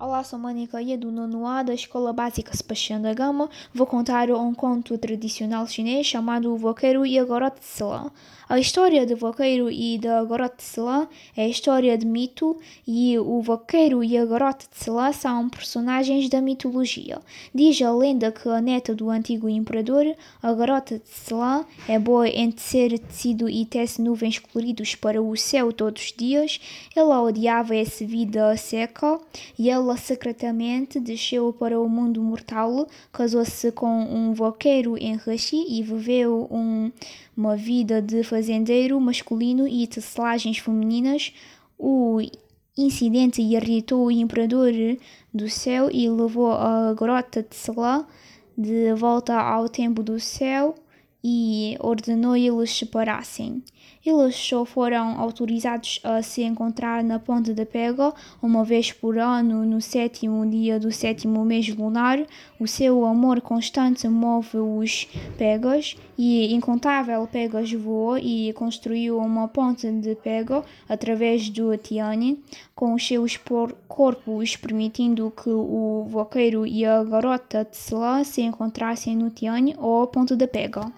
Olá, sou Mónica e é do nono A da Escola Básica Sebastião da Gama. Vou contar um conto tradicional chinês chamado O Vaqueiro e a Garota de Selã. A história do vaqueiro e da garota de Selã é a história de mito e o vaqueiro e a garota de Selã são personagens da mitologia. Diz a lenda que a neta do antigo imperador, a garota de Selã, é boa em tecer tecido e tece nuvens coloridos para o céu todos os dias. Ela odiava essa vida seca e ela ela secretamente desceu para o mundo mortal, casou-se com um vaqueiro em Rashi e viveu um, uma vida de fazendeiro masculino e tecelagens femininas. O incidente irritou o imperador do céu e levou a grota de Selá de volta ao tempo do céu e ordenou eles separassem. Eles só foram autorizados a se encontrar na Ponte da Pega uma vez por ano, no sétimo dia do sétimo mês lunar. O seu amor constante move os Pegas e incontável Pegas voou e construiu uma ponte de Pega através do Tiane, com os seus corpos permitindo que o vaqueiro e a garota de Selá se encontrassem no Tiane ou Ponte da Pega.